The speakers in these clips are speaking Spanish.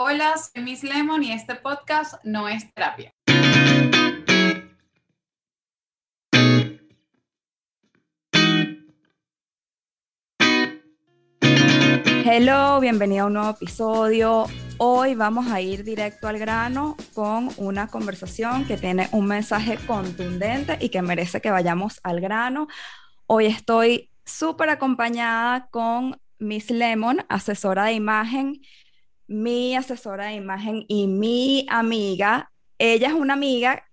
Hola, soy Miss Lemon y este podcast no es terapia. Hello, bienvenido a un nuevo episodio. Hoy vamos a ir directo al grano con una conversación que tiene un mensaje contundente y que merece que vayamos al grano. Hoy estoy súper acompañada con Miss Lemon, asesora de imagen mi asesora de imagen y mi amiga. Ella es una amiga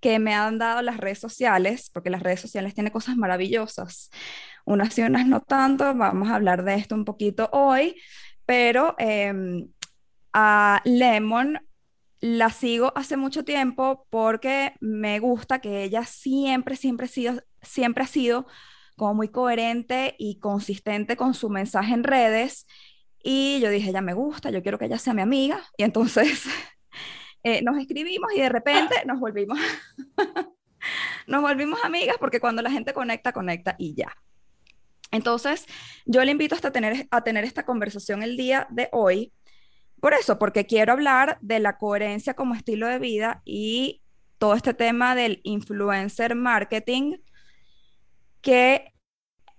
que me han dado las redes sociales, porque las redes sociales tienen cosas maravillosas. Unas sí, unas no tanto. Vamos a hablar de esto un poquito hoy, pero em, a Lemon la sigo hace mucho tiempo porque me gusta que ella siempre, siempre ha sido, siempre ha sido como muy coherente y consistente con su mensaje en redes y yo dije, ella me gusta, yo quiero que ella sea mi amiga. Y entonces eh, nos escribimos y de repente nos volvimos, nos volvimos amigas porque cuando la gente conecta, conecta y ya. Entonces, yo le invito hasta tener, a tener esta conversación el día de hoy. Por eso, porque quiero hablar de la coherencia como estilo de vida y todo este tema del influencer marketing que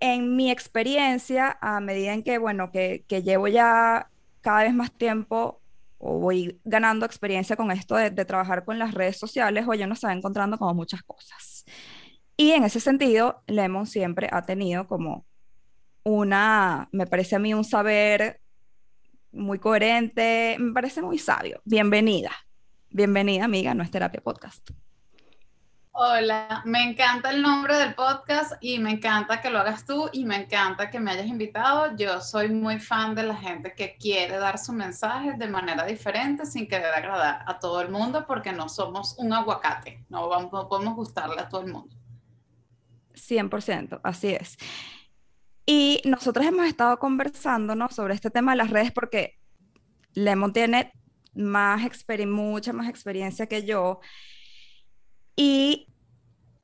en mi experiencia, a medida en que, bueno, que, llevo ya cada vez más tiempo o voy ganando experiencia con esto de, trabajar con las redes sociales, o yo nos está encontrando como muchas cosas. Y en ese sentido, Lemon siempre ha tenido como una, me parece a mí un saber muy coherente, me parece muy sabio. Bienvenida, bienvenida amiga, no es terapia podcast. Hola, me encanta el nombre del podcast y me encanta que lo hagas tú y me encanta que me hayas invitado. Yo soy muy fan de la gente que quiere dar su mensaje de manera diferente sin querer agradar a todo el mundo porque no somos un aguacate, no, vamos, no podemos gustarle a todo el mundo. 100%, así es. Y nosotros hemos estado conversando sobre este tema de las redes porque Lemon tiene más mucha más experiencia que yo y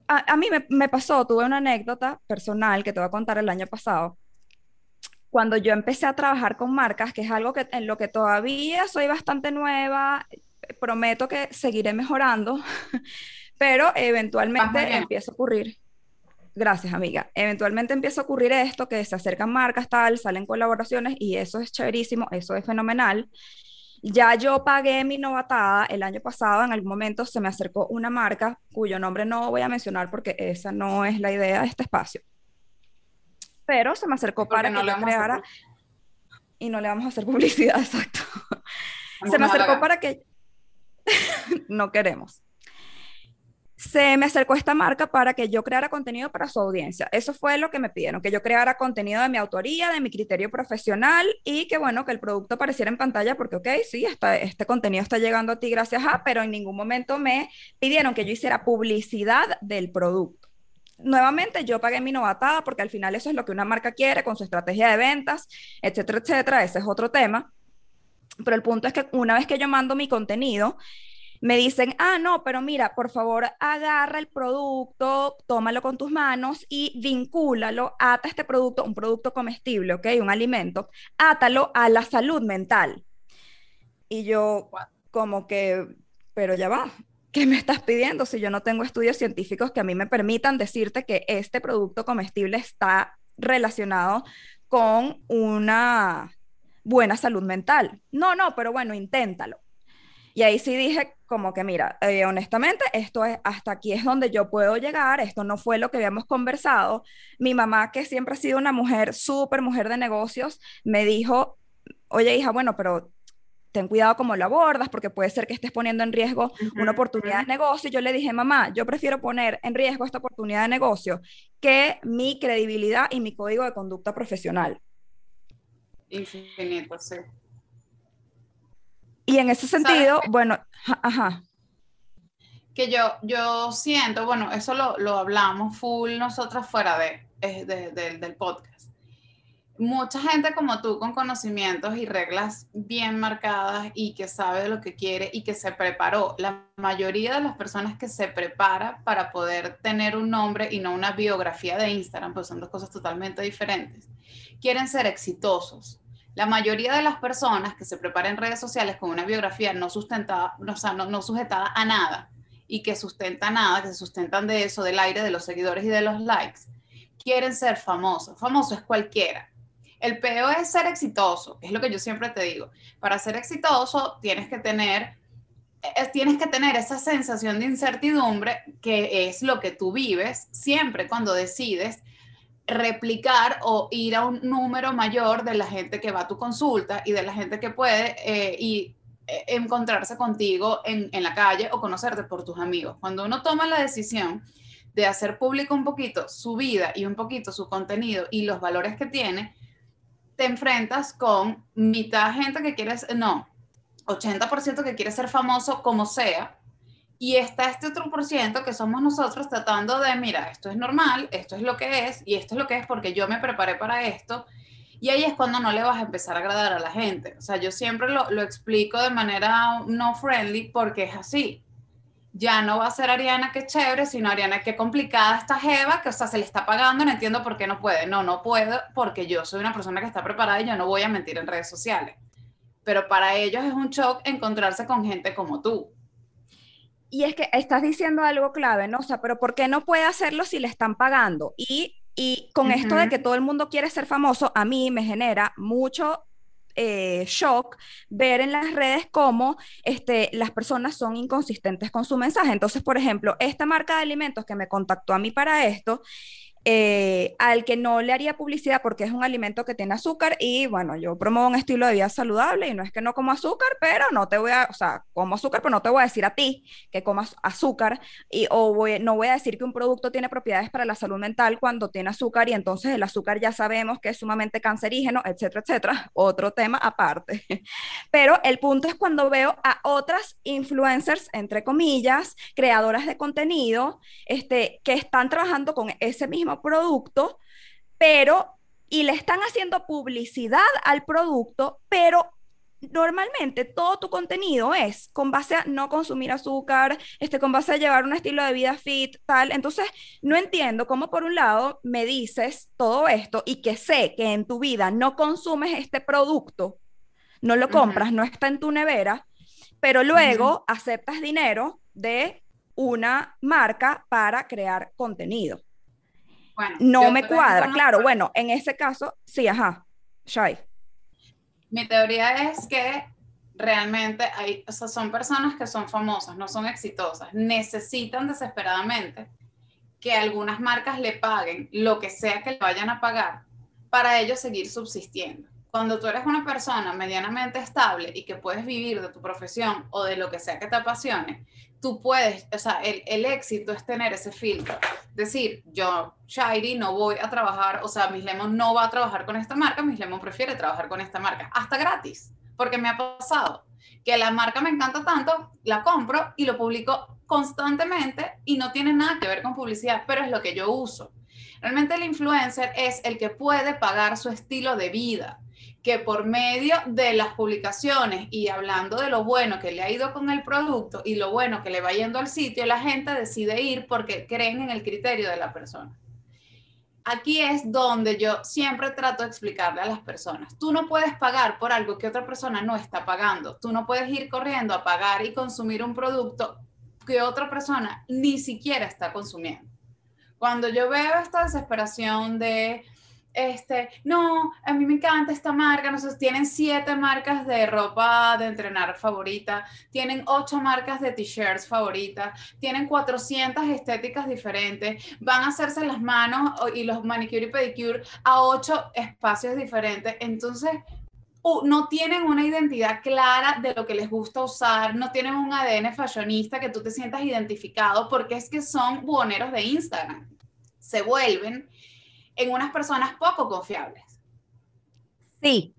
a, mí me, pasó, tuve una anécdota personal que te voy a contar el año pasado. Cuando yo empecé a trabajar con marcas, que es algo que, en lo que todavía soy bastante nueva, prometo que seguiré mejorando, pero eventualmente empieza a ocurrir. Gracias, amiga. Eventualmente empieza a ocurrir esto, que se acercan marcas, tal, salen colaboraciones y eso es chéverísimo, eso es fenomenal. Ya yo pagué mi novatada el año pasado, en algún momento se me acercó una marca cuyo nombre no voy a mencionar porque esa no es la idea de este espacio. Pero se me acercó para que yo creara y no le vamos a hacer publicidad, exacto. se me acercó para que no queremos se me acercó esta marca para que yo creara contenido para su audiencia. Eso fue lo que me pidieron, que yo creara contenido de mi autoría, de mi criterio profesional y que bueno, que el producto apareciera en pantalla porque, ok, sí, este contenido está llegando a ti gracias a, pero en ningún momento me pidieron que yo hiciera publicidad del producto. Nuevamente, yo pagué mi novatada porque al final eso es lo que una marca quiere con su estrategia de ventas, etcétera, etcétera. Ese es otro tema. Pero el punto es que una vez que yo mando mi contenido, me dicen, ah, no, pero mira, por favor, agarra el producto, tómalo con tus manos y vincúlalo, ata este producto, un producto comestible, ¿ok? Un alimento, átalo a la salud mental. Y yo, como que, pero ya va, ¿qué me estás pidiendo si yo no tengo estudios científicos que a mí me permitan decirte que este producto comestible está relacionado con una buena salud mental? No, no, pero bueno, inténtalo. Y ahí sí dije como que, mira, eh, honestamente, esto es, hasta aquí es donde yo puedo llegar, esto no fue lo que habíamos conversado. Mi mamá, que siempre ha sido una mujer, súper mujer de negocios, me dijo, oye hija, bueno, pero ten cuidado cómo lo abordas, porque puede ser que estés poniendo en riesgo una oportunidad de negocio. Y yo le dije, mamá, yo prefiero poner en riesgo esta oportunidad de negocio que mi credibilidad y mi código de conducta profesional. Infinito, sí. Y en ese sentido, bueno, ajá. Que yo, yo siento, bueno, eso lo, lo hablamos full nosotras fuera de, del podcast. Mucha gente como tú con conocimientos y reglas bien marcadas y que sabe lo que quiere y que se preparó. La mayoría de las personas que se prepara para poder tener un nombre y no una biografía de Instagram, pues son dos cosas totalmente diferentes, quieren ser exitosos La mayoría de las personas que se preparan redes sociales con una biografía no sustentada, o sea, no, no sujetada a nada y que sustenta nada, que se sustentan de eso, del aire, de los seguidores y de los likes, quieren ser famosos. Famoso es cualquiera. El peo es ser exitoso, es lo que yo siempre te digo. Para ser exitoso tienes que tener tienes que tener esa sensación de incertidumbre que es lo que tú vives siempre cuando decides replicar o ir a un número mayor de la gente que va a tu consulta y de la gente que puede eh, y, eh, encontrarse contigo en, en la calle o conocerte por tus amigos. Cuando uno toma la decisión de hacer público un poquito su vida y un poquito su contenido y los valores que tiene, te enfrentas con mitad gente que quieres, no, 80% que quiere ser famoso como sea, y está este otro por ciento que somos nosotros tratando de, mira, esto es normal, esto es lo que es, y esto es lo que es porque yo me preparé para esto, y ahí es cuando no le vas a empezar a agradar a la gente. O sea, yo siempre lo, lo explico de manera no friendly porque es así. Ya no va a ser Ariana que chévere, sino Ariana que complicada esta Jeva, que o sea, se le está pagando, no entiendo por qué no puede. No, no puedo porque yo soy una persona que está preparada y yo no voy a mentir en redes sociales pero para ellos es un shock encontrarse con gente como tú. Y es que estás diciendo algo clave, ¿no? O sea, pero ¿por qué no puede hacerlo si le están pagando? Y, y con esto de que todo el mundo quiere ser famoso, a mí me genera mucho eh, shock ver en las redes cómo este, las personas son inconsistentes con su mensaje. Entonces, por ejemplo, esta marca de alimentos que me contactó a mí para esto, eh, al que no le haría publicidad porque es un alimento que tiene azúcar y bueno, yo promuevo un estilo de vida saludable y no es que no como azúcar, pero no te voy a, o sea, como azúcar, pero no te voy a decir a ti que comas azúcar y o no voy a decir que un producto tiene propiedades para la salud mental cuando tiene azúcar y entonces el azúcar ya sabemos que es sumamente cancerígeno, etcétera, etcétera, otro tema aparte. Pero el punto es cuando veo a otras influencers, entre comillas, creadoras de contenido, este, que están trabajando con ese mismo producto, pero, y le están haciendo publicidad al producto, pero normalmente todo tu contenido es con base a no consumir azúcar, este, con base a llevar un estilo de vida fit, tal. Entonces, no entiendo cómo por un lado me dices todo esto y que sé que en tu vida no consumes este producto, no lo compras, no está en tu nevera, pero luego aceptas dinero de una marca para crear contenido no me cuadra. Claro, bueno, en ese caso, sí, ajá. Shai. Mi teoría es que realmente hay, o sea, son personas que son famosas, no son exitosas, necesitan desesperadamente que algunas marcas le paguen lo que sea que le vayan a pagar para ellos seguir subsistiendo. Cuando tú eres una persona medianamente estable y que puedes vivir de tu profesión o de lo que sea que te apasione, tú puedes, o sea, el, el, éxito es tener ese filtro. Decir, yo, Shairi, no voy a trabajar, o sea, Miss Lemon no va a trabajar con esta marca, Miss Lemon prefiere trabajar con esta marca, hasta gratis, porque me ha pasado que la marca me encanta tanto, la compro y lo publico constantemente y no tiene nada que ver con publicidad, pero es lo que yo uso. Realmente el influencer es el que puede pagar su estilo de vida que por medio de las publicaciones y hablando de lo bueno que le ha ido con el producto y lo bueno que le va yendo al sitio, la gente decide ir porque creen en el criterio de la persona. Aquí es donde yo siempre trato de explicarle a las personas, tú no puedes pagar por algo que otra persona no está pagando, tú no puedes ir corriendo a pagar y consumir un producto que otra persona ni siquiera está consumiendo. Cuando yo veo esta desesperación de este, no, a mí me encanta esta marca, no sé, tienen siete marcas de ropa de entrenar favorita, tienen ocho marcas de t-shirts favoritas, tienen 400 estéticas diferentes, van a hacerse las manos y los manicure y pedicure a ocho espacios diferentes, entonces no tienen una identidad clara de lo que les gusta usar, no tienen un ADN fashionista que tú te sientas identificado porque es que son buhoneros de Instagram. Se vuelven en unas personas poco confiables. Sí,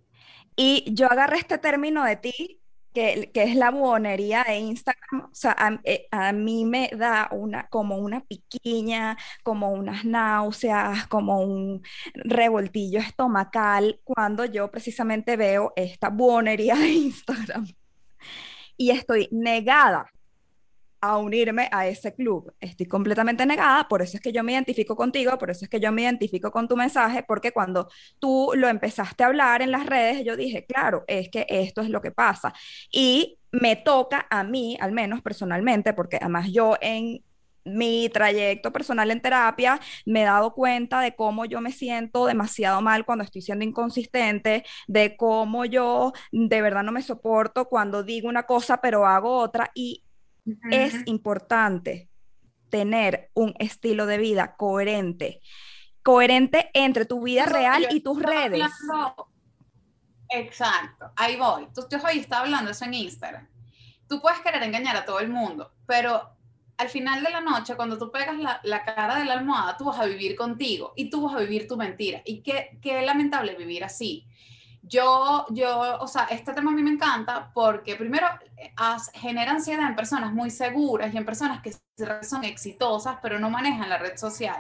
y yo agarré este término de ti, que, que es la buonería de Instagram, o sea, a, eh, a, mí me da una, como una piquiña, como unas náuseas, como un revoltillo estomacal, cuando yo precisamente veo esta buonería de Instagram. Y estoy negada a unirme a ese club. Estoy completamente negada, por eso es que yo me identifico contigo, por eso es que yo me identifico con tu mensaje, porque cuando tú lo empezaste a hablar en las redes, yo dije, claro, es que esto es lo que pasa. Y me toca a mí, al menos personalmente, porque además yo en mi trayecto personal en terapia, me he dado cuenta de cómo yo me siento demasiado mal cuando estoy siendo inconsistente, de cómo yo de verdad no me soporto cuando digo una cosa pero hago otra y es importante tener un estilo de vida coherente, coherente entre tu vida real y tus redes. Exacto, ahí voy. Tú, tú hoy estás hablando eso en Instagram. Tú puedes querer engañar a todo el mundo, pero al final de la noche, cuando tú pegas la, cara de la almohada, tú vas a vivir contigo y tú vas a vivir tu mentira. Y qué, qué lamentable vivir así. Yo, yo, o sea, este tema a mí me encanta porque primero genera ansiedad en personas muy seguras y en personas que son exitosas, pero no manejan la red social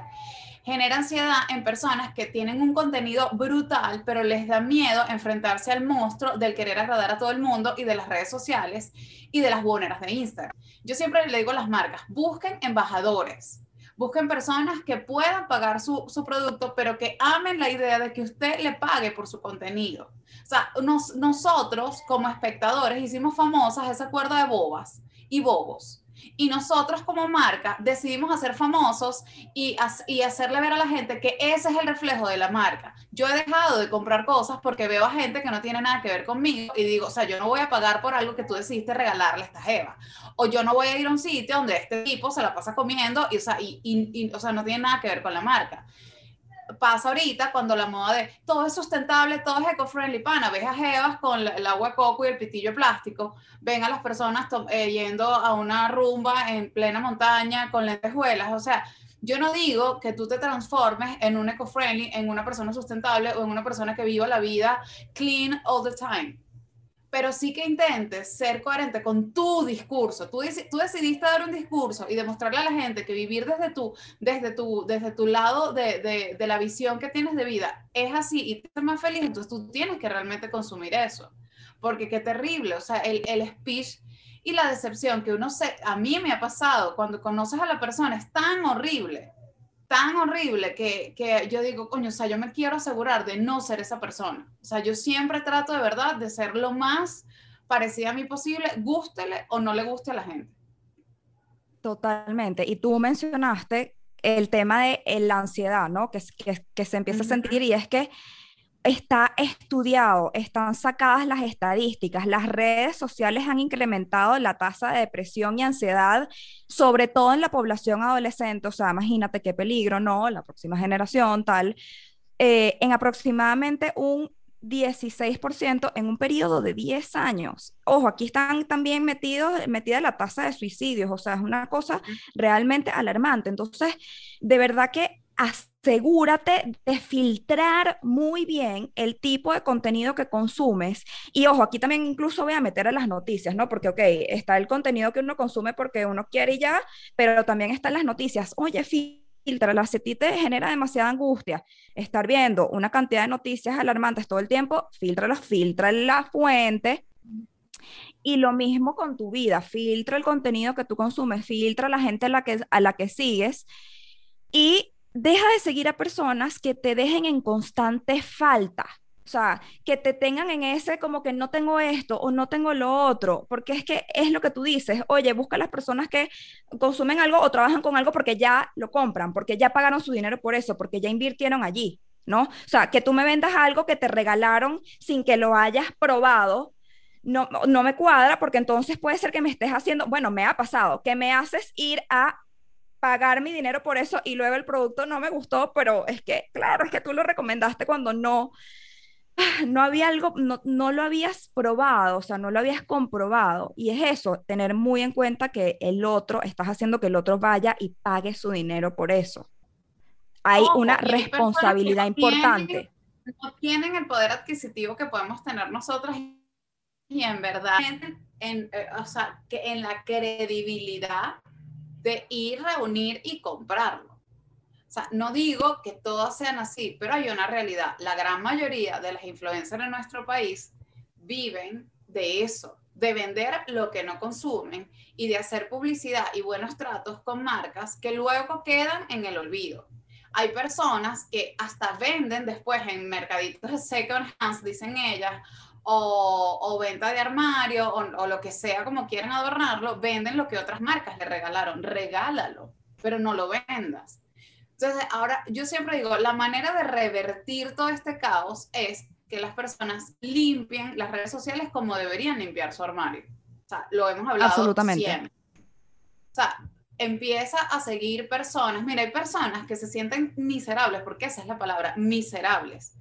genera ansiedad en personas que tienen un contenido brutal, pero les da miedo enfrentarse al monstruo del querer agradar a todo el mundo y de las redes sociales y de las buenas de Instagram. Yo siempre le digo a las marcas, busquen embajadores, busquen personas que puedan pagar su, producto, pero que amen la idea de que usted le pague por su contenido. O sea, nosotros como espectadores hicimos famosas esa cuerda de bobas y bobos y nosotros como marca decidimos hacer famosos y, hacerle ver a la gente que ese es el reflejo de la marca. Yo he dejado de comprar cosas porque veo a gente que no tiene nada que ver conmigo y digo, o sea, yo no voy a pagar por algo que tú decidiste regalarle a esta jeva. O yo no voy a ir a un sitio donde este tipo se la pasa comiendo y, o sea, y o sea, no tiene nada que ver con la marca pasa ahorita cuando la moda de todo es sustentable, todo es eco-friendly, pana, ves a Jevas con el agua de coco y el pitillo plástico, ven a las personas eh, yendo a una rumba en plena montaña con lentejuelas, o sea, yo no digo que tú te transformes en un eco-friendly, en una persona sustentable o en una persona que viva la vida clean all the time pero sí que intentes ser coherente con tu discurso. Tú, tú decidiste dar un discurso y demostrarle a la gente que vivir desde tu, desde tu, desde tu lado de, de, la visión que tienes de vida es así y te hace más feliz, entonces tú tienes que realmente consumir eso. Porque qué terrible, o sea, el, el speech y la decepción que uno se, a mí me ha pasado cuando conoces a la persona es tan horrible tan horrible que, que, yo digo, coño, o sea, yo me quiero asegurar de no ser esa persona. O sea, yo siempre trato de verdad de ser lo más parecida a mí posible, gústele o no le guste a la gente. Totalmente. Y tú mencionaste el tema de eh, la ansiedad, ¿no? Que, que, que se empieza a sentir y es que está estudiado, están sacadas las estadísticas, las redes sociales han incrementado la tasa de depresión y ansiedad, sobre todo en la población adolescente, o sea, imagínate qué peligro, ¿no? La próxima generación, tal, eh, en aproximadamente un 16% en un periodo de 10 años. Ojo, aquí están también metidos, metida la tasa de suicidios, o sea, es una cosa realmente alarmante. Entonces, de verdad que asegúrate de filtrar muy bien el tipo de contenido que consumes. Y ojo, aquí también incluso voy a meter a las noticias, ¿no? Porque, ok, está el contenido que uno consume porque uno quiere ya, pero también están las noticias. Oye, filtra, ti te genera demasiada angustia. Estar viendo una cantidad de noticias alarmantes todo el tiempo, filtra filtra la fuente. Y lo mismo con tu vida, filtra el contenido que tú consumes, filtra la gente a la que, a la que sigues y deja de seguir a personas que te dejen en constante falta. O sea, que te tengan en ese como que no tengo esto o no tengo lo otro, porque es que es lo que tú dices, oye, busca las personas que consumen algo o trabajan con algo porque ya lo compran, porque ya pagaron su dinero por eso, porque ya invirtieron allí, ¿no? O sea, que tú me vendas algo que te regalaron sin que lo hayas probado, no, no me cuadra porque entonces puede ser que me estés haciendo, bueno, me ha pasado, que me haces ir a pagar mi dinero por eso y luego el producto no me gustó, pero es que, claro, es que tú lo recomendaste cuando no, no había algo, no, no lo habías probado, o sea, no lo habías comprobado. Y es eso, tener muy en cuenta que el otro, estás haciendo que el otro vaya y pague su dinero por eso. Hay una responsabilidad importante. no tienen el poder adquisitivo que podemos tener nosotros y en verdad, en, eh, o sea, que en la credibilidad de ir, reunir y comprarlo. O sea, no digo que todas sean así, pero hay una realidad. La gran mayoría de las influencers en nuestro país viven de eso, de vender lo que no consumen y de hacer publicidad y buenos tratos con marcas que luego quedan en el olvido. Hay personas que hasta venden después en mercaditos de second hands, dicen ellas, o, venta de armario, o, o, lo que sea, como quieren adornarlo, venden lo que otras marcas le regalaron. Regálalo, pero no lo vendas. Entonces, ahora yo siempre digo, la manera de revertir todo este caos es que las personas limpien las redes sociales como deberían limpiar su armario. O sea, lo hemos hablado Absolutamente. siempre. O sea, empieza a seguir personas. Mira, hay personas que se sienten miserables, porque esa es la palabra, miserables,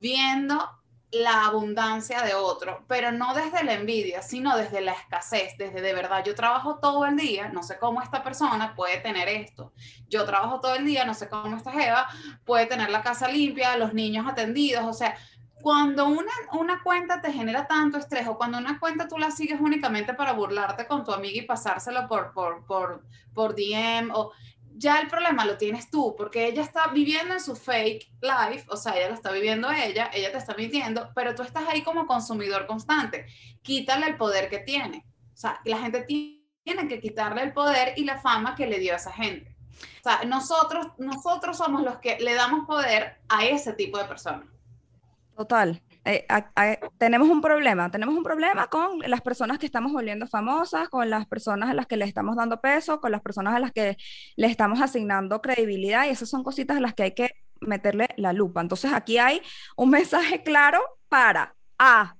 viendo la abundancia de otro, pero no desde la envidia, sino desde la escasez, desde de verdad, yo trabajo todo el día, no sé cómo esta persona puede tener esto, yo trabajo todo el día, no sé cómo esta Eva puede tener la casa limpia, los niños atendidos, o sea, cuando una, una cuenta te genera tanto estrés o cuando una cuenta tú la sigues únicamente para burlarte con tu amiga y pasárselo por, por, por, por DM o ya el problema lo tienes tú, porque ella está viviendo en su fake life, o sea, ella lo está viviendo ella, ella te está mintiendo, pero tú estás ahí como consumidor constante. Quítale el poder que tiene. O sea, la gente tiene que quitarle el poder y la fama que le dio a esa gente. O sea, nosotros, nosotros somos los que le damos poder a ese tipo de personas. Total. Eh, tenemos un problema, tenemos un problema con las personas que estamos volviendo famosas, con las personas a las que le estamos dando peso, con las personas a las que le estamos asignando credibilidad y esas son cositas a las que hay que meterle la lupa. Entonces aquí hay un mensaje claro para A.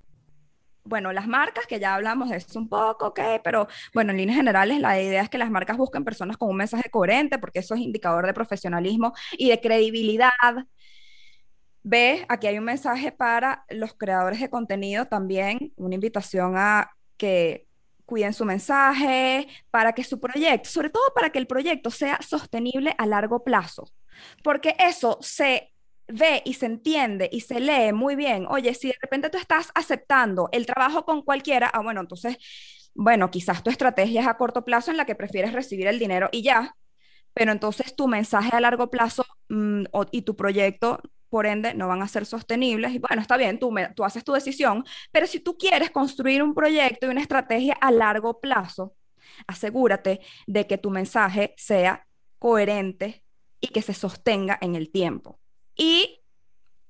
Bueno, las marcas, que ya hablamos de eso un poco, ok, pero bueno, en líneas generales la idea es que las marcas busquen personas con un mensaje coherente, porque eso es indicador de profesionalismo y de credibilidad. Ve, aquí hay un mensaje para los creadores de contenido también, una invitación a que cuiden su mensaje, para que su proyecto, sobre todo para que el proyecto sea sostenible a largo plazo, porque eso se ve y se entiende y se lee muy bien. Oye, si de repente tú estás aceptando el trabajo con cualquiera, ah, bueno, entonces, bueno, quizás tu estrategia es a corto plazo en la que prefieres recibir el dinero y ya, pero entonces tu mensaje a largo plazo mm, y tu proyecto por ende no van a ser sostenibles. Y bueno, está bien, tú, tú haces tu decisión, pero si tú quieres construir un proyecto y una estrategia a largo plazo, asegúrate de que tu mensaje sea coherente y que se sostenga en el tiempo. Y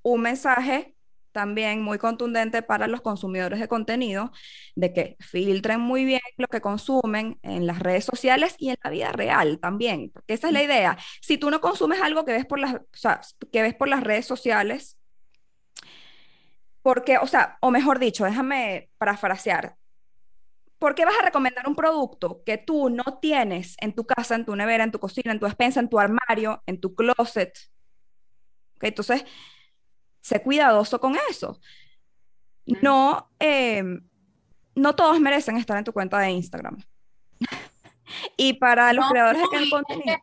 un mensaje también muy contundente para los consumidores de contenido, de que filtren muy bien lo que consumen en las redes sociales y en la vida real también, porque esa es la idea. Si tú no consumes algo que ves por las, que ves por las redes sociales, porque, o sea, o mejor dicho, déjame parafrasear, ¿por qué vas a recomendar un producto que tú no tienes en tu casa, en tu nevera, en tu cocina, en tu despensa, en tu armario, en tu closet? ¿Okay? Entonces, sé cuidadoso con eso. No, em, no todos merecen estar en tu cuenta de Instagram. y para los creadores de contenido.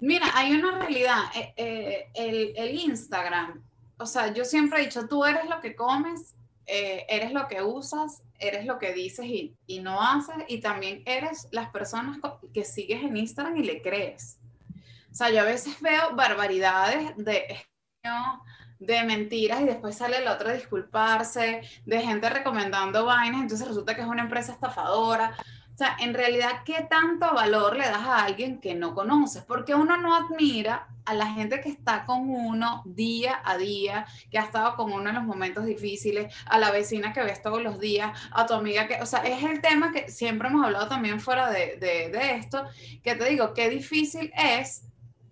Mira, hay una realidad. Eh, eh, el, el, Instagram, o sea, yo siempre he dicho, tú eres lo que comes, eh, eres lo que usas, eres lo que dices y, y, no haces, y también eres las personas que sigues en Instagram y le crees. O sea, yo a veces veo barbaridades de de mentiras y después sale el otro a disculparse, de gente recomendando vainas, entonces resulta que es una empresa estafadora. O sea, en realidad, ¿qué tanto valor le das a alguien que no conoces? Porque uno no admira a la gente que está con uno día a día, que ha estado con uno en los momentos difíciles, a la vecina que ves todos los días, a tu amiga que, o sea, es el tema que siempre hemos hablado también fuera de, de, de esto, que te digo, qué difícil es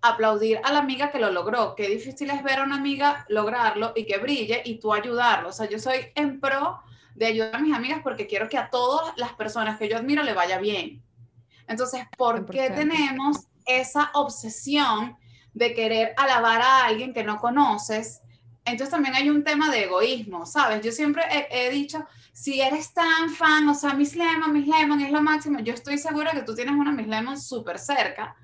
aplaudir a la amiga que lo logró. Qué difícil es ver a una amiga lograrlo y que brille y tú ayudarlo. O sea, yo soy en pro de ayudar a mis amigas porque quiero que a todas las personas que yo admiro le vaya bien. Entonces, ¿por qué tenemos esa obsesión de querer alabar a alguien que no conoces? Entonces también hay un tema de egoísmo, ¿sabes? Yo siempre he, dicho, si eres tan fan, o sea, Miss Lemon, Miss Lemon es lo máximo, yo estoy segura que tú tienes una Miss Lemon súper cerca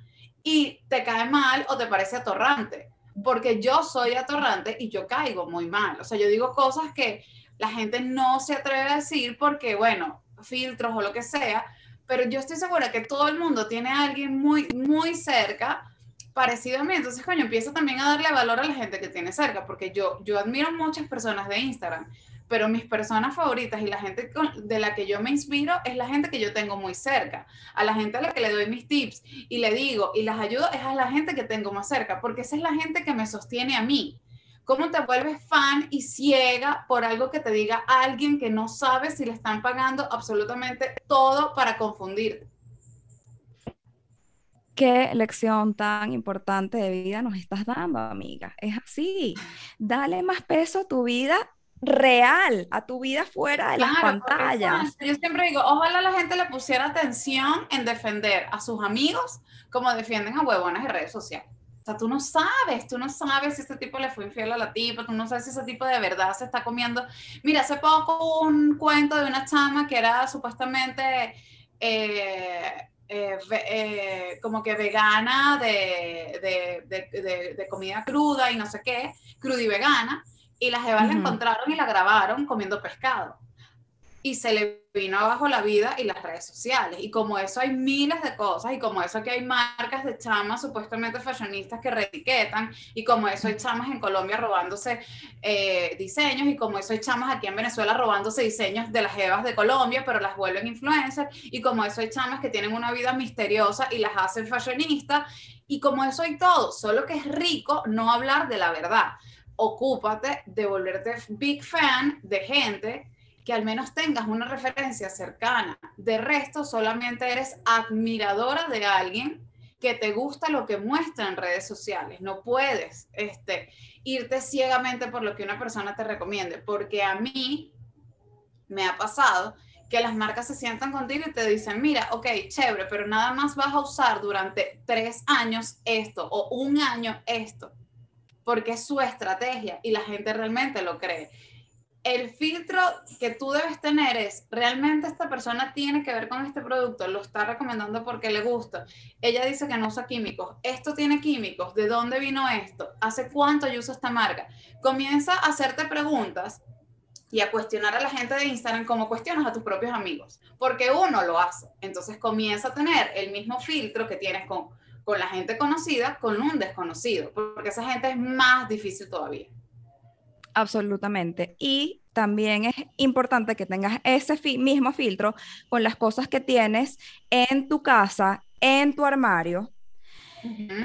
y te cae mal o te parece atorrante, porque yo soy atorrante y yo caigo muy mal. O sea, yo digo cosas que la gente no se atreve a decir porque, bueno, filtros o lo que sea, pero yo estoy segura que todo el mundo tiene a alguien muy, muy cerca parecido a mí. Entonces, coño, empiezo también a darle valor a la gente que tiene cerca, porque yo, yo admiro muchas personas de Instagram, pero mis personas favoritas y la gente de la que yo me inspiro es la gente que yo tengo muy cerca. A la gente a la que le doy mis tips y le digo y las ayudo es a la gente que tengo más cerca, porque esa es la gente que me sostiene a mí. ¿Cómo te vuelves fan y ciega por algo que te diga alguien que no sabe si le están pagando absolutamente todo para confundirte? qué lección tan importante de vida nos estás dando, amiga. Es así. Dale más peso a tu vida real, a tu vida fuera de las pantallas. Yo siempre digo, ojalá la gente le pusiera atención en defender a sus amigos como defienden a huevones de redes sociales. O sea, tú no sabes, tú no sabes si este tipo le fue infiel a la tipa, tú no sabes si ese tipo de verdad se está comiendo. Mira, hace poco un cuento de una chama que era supuestamente eh, eh, eh, como que vegana de, de, de, comida cruda y no sé qué, cruda y vegana, y las evas la encontraron y la grabaron comiendo pescado. Y se le vino abajo la vida y las redes sociales. Y como eso hay miles de cosas, y como eso que hay marcas de chamas supuestamente fashionistas que reetiquetan, y como eso hay chamas en Colombia robándose eh, diseños, y como eso hay chamas aquí en Venezuela robándose diseños de las evas de Colombia, pero las vuelven influencers, y como eso hay chamas que tienen una vida misteriosa y las hacen fashionistas, y como eso hay todo, solo que es rico no hablar de la verdad ocúpate de volverte big fan de gente que al menos tengas una referencia cercana. De resto, solamente eres admiradora de alguien que te gusta lo que muestra en redes sociales. No puedes este, irte ciegamente por lo que una persona te recomiende, porque a mí me ha pasado que las marcas se sientan contigo y te dicen, mira, ok, chévere, pero nada más vas a usar durante tres años esto o un año esto porque es su estrategia y la gente realmente lo cree. El filtro que tú debes tener es, ¿realmente esta persona tiene que ver con este producto? ¿Lo está recomendando porque le gusta? Ella dice que no usa químicos. ¿Esto tiene químicos? ¿De dónde vino esto? ¿Hace cuánto yo uso esta marca? Comienza a hacerte preguntas y a cuestionar a la gente de Instagram como cuestionas a tus propios amigos, porque uno lo hace. Entonces comienza a tener el mismo filtro que tienes con con la gente conocida con un desconocido, porque esa gente es más difícil todavía. Absolutamente. Y también es importante que tengas ese mismo filtro con las cosas que tienes en tu casa, en tu armario,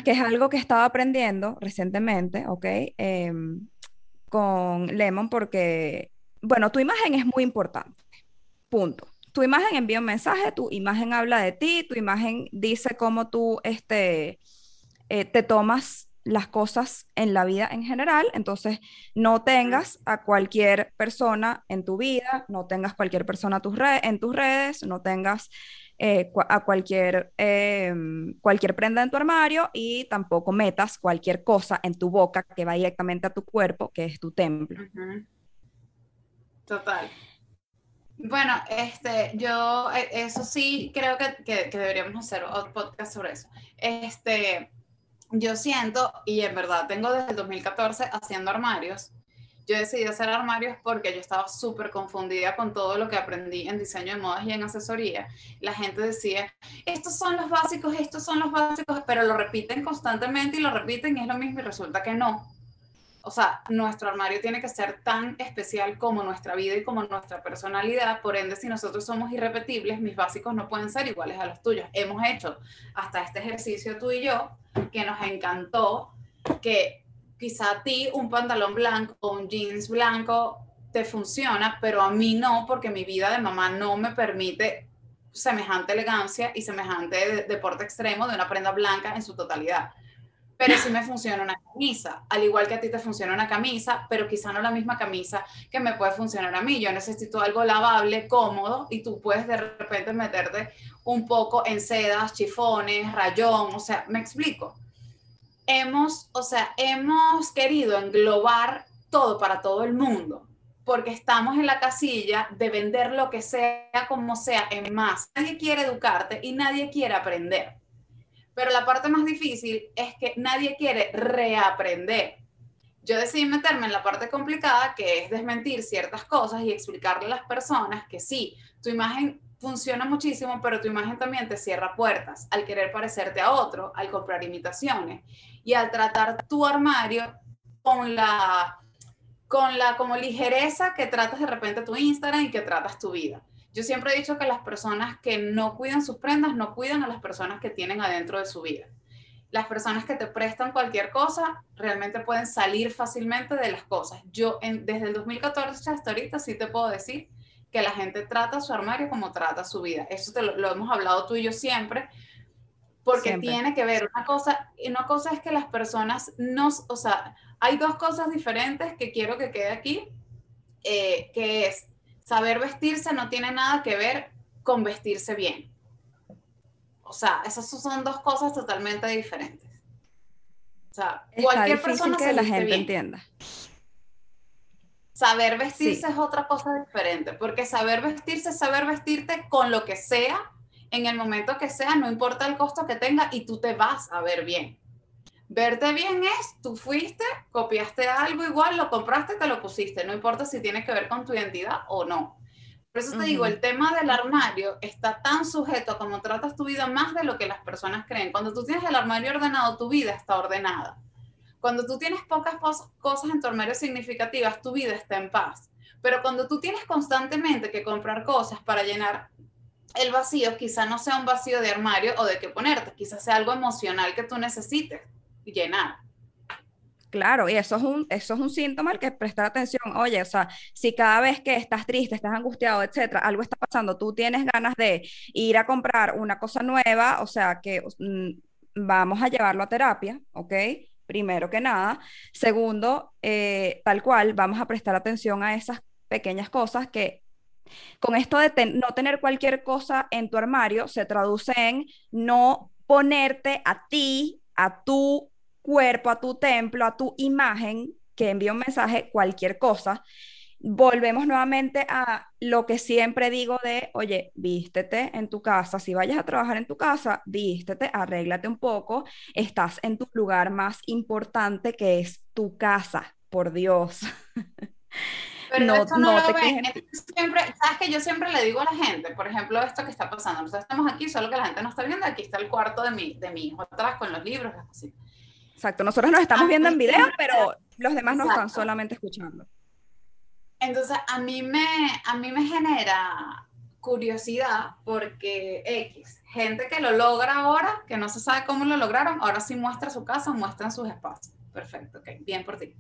que es algo que estaba aprendiendo recientemente, ¿ok? Em, con Lemon, porque, bueno, tu imagen es muy importante. Punto tu imagen envía un mensaje, tu imagen habla de ti, tu imagen dice cómo tú este, eh, te tomas las cosas en la vida en general, entonces no tengas a cualquier persona en tu vida, no tengas cualquier persona en tus redes, no tengas eh, a cualquier, em, cualquier prenda en tu armario y tampoco metas cualquier cosa en tu boca que va directamente a tu cuerpo, que es tu templo. Total. Bueno, este, yo, e, eso sí, creo que, que, deberíamos hacer otro podcast sobre eso. Este, yo siento, y en verdad tengo desde el 2014 haciendo armarios, yo decidí hacer armarios porque yo estaba súper confundida con todo lo que aprendí en diseño de modas y en asesoría. La gente decía, estos son los básicos, estos son los básicos, pero lo repiten constantemente y lo repiten y es lo mismo y resulta que no o sea, nuestro armario tiene que ser tan especial como nuestra vida y como nuestra personalidad. Por ende, si nosotros somos irrepetibles, mis básicos no pueden ser iguales a los tuyos. Hemos hecho hasta este ejercicio tú y yo que nos encantó, que quizá a ti un pantalón blanco o un jeans blanco te funciona, pero a mí no, porque mi vida de mamá no me permite semejante elegancia y semejante deporte extremo de una prenda blanca en su totalidad pero sí me funciona una camisa, al igual que a ti te funciona una camisa, pero quizá no la misma camisa que me puede funcionar a mí. Yo necesito algo lavable, cómodo, y tú puedes de repente meterte un poco en sedas, chifones, rayón, o sea, me explico. Hemos, o sea, hemos querido englobar todo para todo el mundo, porque estamos en la casilla de vender lo que sea como sea en más. Nadie quiere educarte y nadie quiere aprender. La parte más difícil es que nadie quiere reaprender. Yo decidí meterme en la parte complicada, que es desmentir ciertas cosas y explicarle a las personas que sí, tu imagen funciona muchísimo, pero tu imagen también te cierra puertas al querer parecerte a otro, al comprar imitaciones y al tratar tu armario con la con la como ligereza que tratas de repente tu Instagram y que tratas tu vida. Yo siempre he dicho que las personas que no cuidan sus prendas no cuidan a las personas que tienen adentro de su vida. Las personas que te prestan cualquier cosa realmente pueden salir fácilmente de las cosas. Yo desde el 2014 hasta ahorita sí te puedo decir que la gente trata su armario como trata su vida. Eso te lo, hemos hablado tú y yo siempre, porque tiene que ver una cosa, y una cosa es que las personas nos, o sea, hay dos cosas diferentes que quiero que quede aquí, eh, que es saber vestirse no tiene nada que ver con vestirse bien. O sea, esas son dos cosas totalmente diferentes. O sea, cualquier persona que la gente entienda. Saber vestirse es otra cosa diferente, porque saber vestirse es saber vestirte con lo que sea, en el momento que sea, no importa el costo que tenga, y tú te vas a ver bien. Verte bien es, tú fuiste, copiaste algo igual, lo compraste, te lo pusiste, no importa si tiene que ver con tu identidad o no. Por eso te digo, el tema del armario está tan sujeto a cómo tratas tu vida más de lo que las personas creen. Cuando tú tienes el armario ordenado, tu vida está ordenada. Cuando tú tienes pocas cosas en tu armario significativas, tu vida está en paz. Pero cuando tú tienes constantemente que comprar cosas para llenar el vacío, quizá no sea un vacío de armario o de qué ponerte, quizás sea algo emocional que tú necesites llenar. Claro, y eso es un, eso es un síntoma al que prestar atención. Oye, o sea, si cada vez que estás triste, estás angustiado, etcétera, algo está pasando, tú tienes ganas de ir a comprar una cosa nueva, o sea, que mm, vamos a llevarlo a terapia, ¿ok? Primero que nada. Segundo, eh, tal cual, vamos a prestar atención a esas pequeñas cosas que con esto de no tener cualquier cosa en tu armario se traduce en no ponerte a ti, a tu cuerpo, a tu templo, a tu imagen, que envía un mensaje, cualquier cosa, volvemos nuevamente a lo que siempre digo de, oye, vístete en tu casa, si vayas a trabajar en tu casa, vístete, arréglate un poco, estás en tu lugar más importante que es tu casa, por Dios. Pero no, no, no lo ven. Siempre, sabes que yo siempre le digo a la gente, por ejemplo, esto que está pasando, nosotros estamos aquí, solo que la gente no está viendo, aquí está el cuarto de mi, de mi hijo atrás con los libros, así. Exacto, nosotros nos estamos viendo en video, pero los demás nos están solamente escuchando. Entonces, a mí me, a mí me genera curiosidad porque X, gente que lo logra ahora, que no se sabe cómo lo lograron, ahora sí muestra su casa, muestran sus espacios. Perfecto, ok, bien por ti.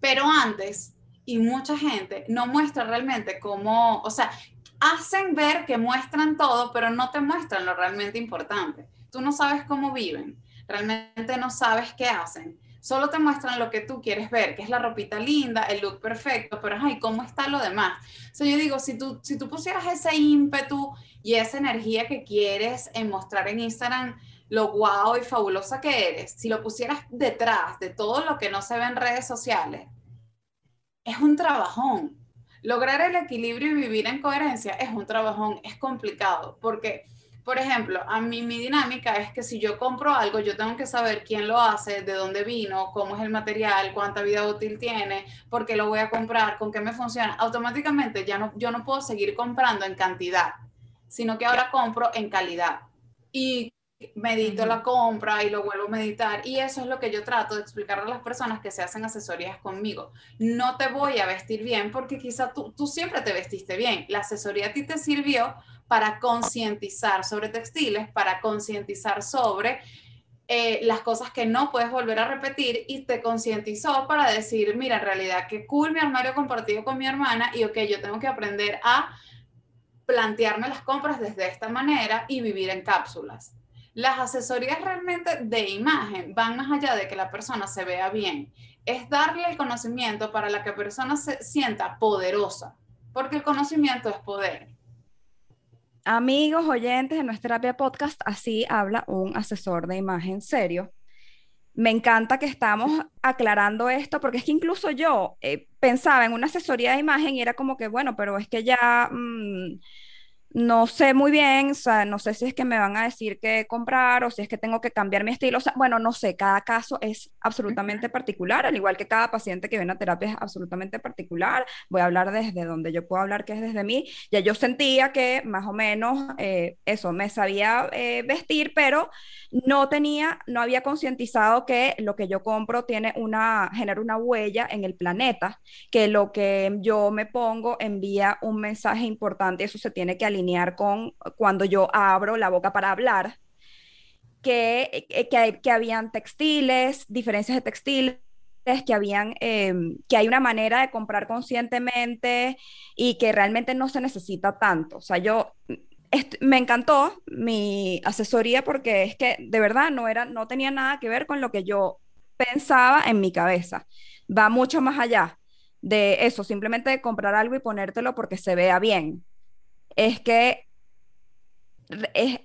Pero antes, y mucha gente no muestra realmente cómo, o sea, hacen ver que muestran todo, pero no te muestran lo realmente importante. Tú no sabes cómo viven, realmente no sabes qué hacen. Solo te muestran lo que tú quieres ver, que es la ropita linda, el look perfecto, pero ay, ¿cómo está lo demás? O sea, yo digo, si tú, si tú pusieras ese ímpetu y esa energía que quieres en mostrar en Instagram, lo guau y fabulosa que eres, si lo pusieras detrás de todo lo que no se ve en redes sociales, es un trabajón. Lograr el equilibrio y vivir en coherencia es un trabajón, es complicado, porque por ejemplo, a mí mi dinámica es que si yo compro algo, yo tengo que saber quién lo hace, de dónde vino, cómo es el material, cuánta vida útil tiene, por qué lo voy a comprar, con qué me funciona. Automáticamente ya no, yo no puedo seguir comprando en cantidad, sino que ahora compro en calidad. Y medito la compra y lo vuelvo a meditar. Y eso es lo que yo trato de explicarle a las personas que se hacen asesorías conmigo. No te voy a vestir bien porque quizá tú, tú siempre te vestiste bien. La asesoría a ti te sirvió para concientizar sobre textiles, para concientizar sobre eh, las cosas que no puedes volver a repetir y te concientizó para decir, mira, en realidad, qué cool mi armario compartido con mi hermana y ok, yo tengo que aprender a plantearme las compras desde esta manera y vivir en cápsulas. Las asesorías realmente de imagen van más allá de que la persona se vea bien. Es darle el conocimiento para que la persona se sienta poderosa, porque el conocimiento es poder. Amigos, oyentes de nuestra terapia podcast, así habla un asesor de imagen serio. Me encanta que estamos aclarando esto, porque es que incluso yo eh, pensaba en una asesoría de imagen y era como que, bueno, pero es que ya, mm, no sé muy bien, o sea, no sé si es que me van a decir qué comprar o si es que tengo que cambiar mi estilo, o sea, bueno, no sé, cada caso es absolutamente particular, al igual que cada paciente que viene a terapia es absolutamente particular. Voy a hablar desde donde yo puedo hablar, que es desde mí. Ya yo sentía que más o menos eh, eso, me sabía eh, vestir, pero no tenía, no había concientizado que lo que yo compro tiene una, genera una huella en el planeta, que lo que yo me pongo envía un mensaje importante, eso se tiene que alinear con cuando yo abro la boca para hablar, que, que, que habían textiles, diferencias de textiles que habían, em, que hay una manera de comprar conscientemente y que realmente no se necesita tanto. O sea, yo me encantó mi asesoría porque es que de verdad no era, no tenía nada que ver con lo que yo pensaba en mi cabeza. Va mucho más allá de eso, simplemente de comprar algo y ponértelo porque se vea bien. Es que es,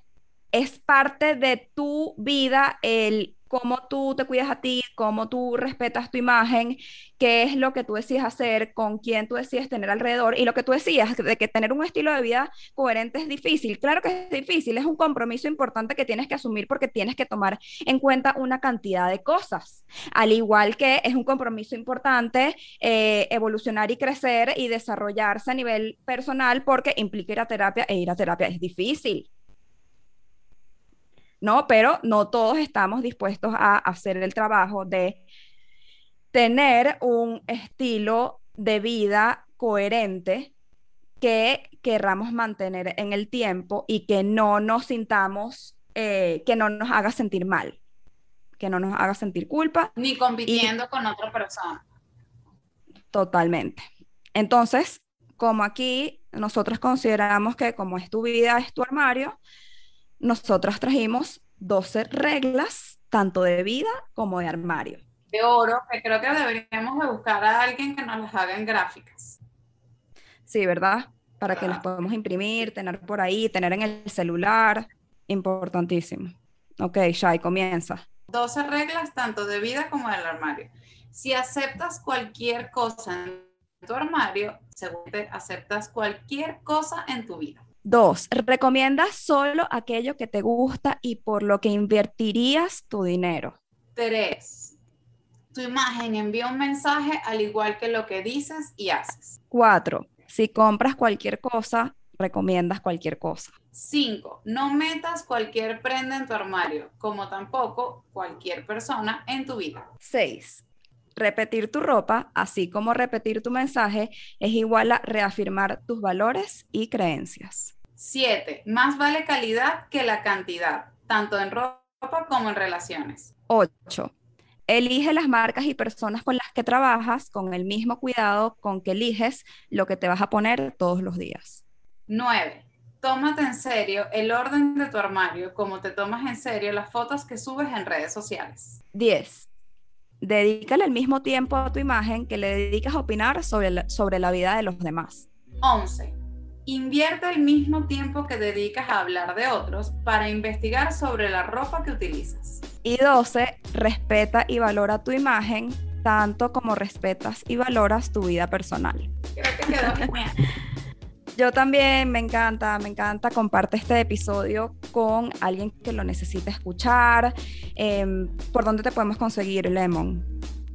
es parte de tu vida el cómo tú te cuidas a ti, cómo tú respetas tu imagen, qué es lo que tú decides hacer, con quién tú decides tener alrededor y lo que tú decías de que tener un estilo de vida coherente es difícil. Claro que es difícil, es un compromiso importante que tienes que asumir porque tienes que tomar en cuenta una cantidad de cosas, al igual que es un compromiso importante eh, evolucionar y crecer y desarrollarse a nivel personal porque implica ir a terapia e ir a terapia es difícil. ¿No? Pero no todos estamos dispuestos a hacer el trabajo de tener un estilo de vida coherente que querramos mantener en el tiempo y que no nos sintamos, eh, que no nos haga sentir mal, que no nos haga sentir culpa. Ni compitiendo con otra persona. Totalmente. Entonces, como aquí nosotros consideramos que como es tu vida, es tu armario, nosotras trajimos 12 reglas, tanto de vida como de armario. De oro, que creo que deberíamos de buscar a alguien que nos las haga en gráficas. Sí, ¿verdad? Para que las podamos imprimir, tener por ahí, tener en el celular. Importantísimo. Ok, Shai, comienza. 12 reglas tanto de vida como del armario. Si aceptas cualquier cosa en tu armario, seguramente aceptas cualquier cosa en tu vida. Dos, recomiendas solo aquello que te gusta y por lo que invertirías tu dinero. Tres, tu imagen envía un mensaje al igual que lo que dices y haces. Cuatro, si compras cualquier cosa, recomiendas cualquier cosa. Cinco, no metas cualquier prenda en tu armario, como tampoco cualquier persona en tu vida. Seis, repetir tu ropa, así como repetir tu mensaje, es igual a reafirmar tus valores y creencias. 7. Más vale calidad que la cantidad, tanto en ropa como en relaciones. 8. Elige las marcas y personas con las que trabajas con el mismo cuidado con que eliges lo que te vas a poner todos los días. 9. Tómate en serio el orden de tu armario como te tomas en serio las fotos que subes en redes sociales. 10 dedícale el mismo tiempo a tu imagen que le dedicas a opinar sobre la, sobre la vida de los demás. 11. Invierte el mismo tiempo que dedicas a hablar de otros para investigar sobre la ropa que utilizas. Y 12. Respeta y valora tu imagen tanto como respetas y valoras tu vida personal. Creo que quedó genial. Yo también me encanta, me encanta. Comparte este episodio con alguien que lo necesite escuchar. Em, ¿Por dónde te podemos conseguir, Lemon?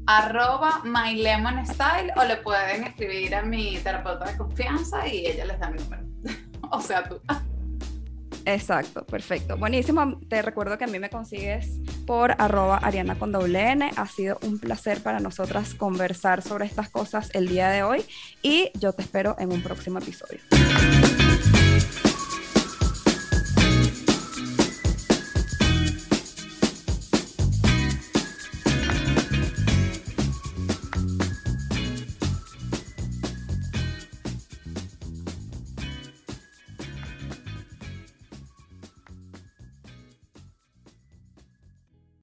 Arroba mylemonstyle o le pueden escribir a mi terapeuta de confianza y ella les da mi número. o sea, tú. Exacto, perfecto. Buenísimo. Te recuerdo que a mí me consigues por arroba Ariana con doble N. Ha sido un placer para nosotras conversar sobre estas cosas el día de hoy y yo te espero en un próximo episodio.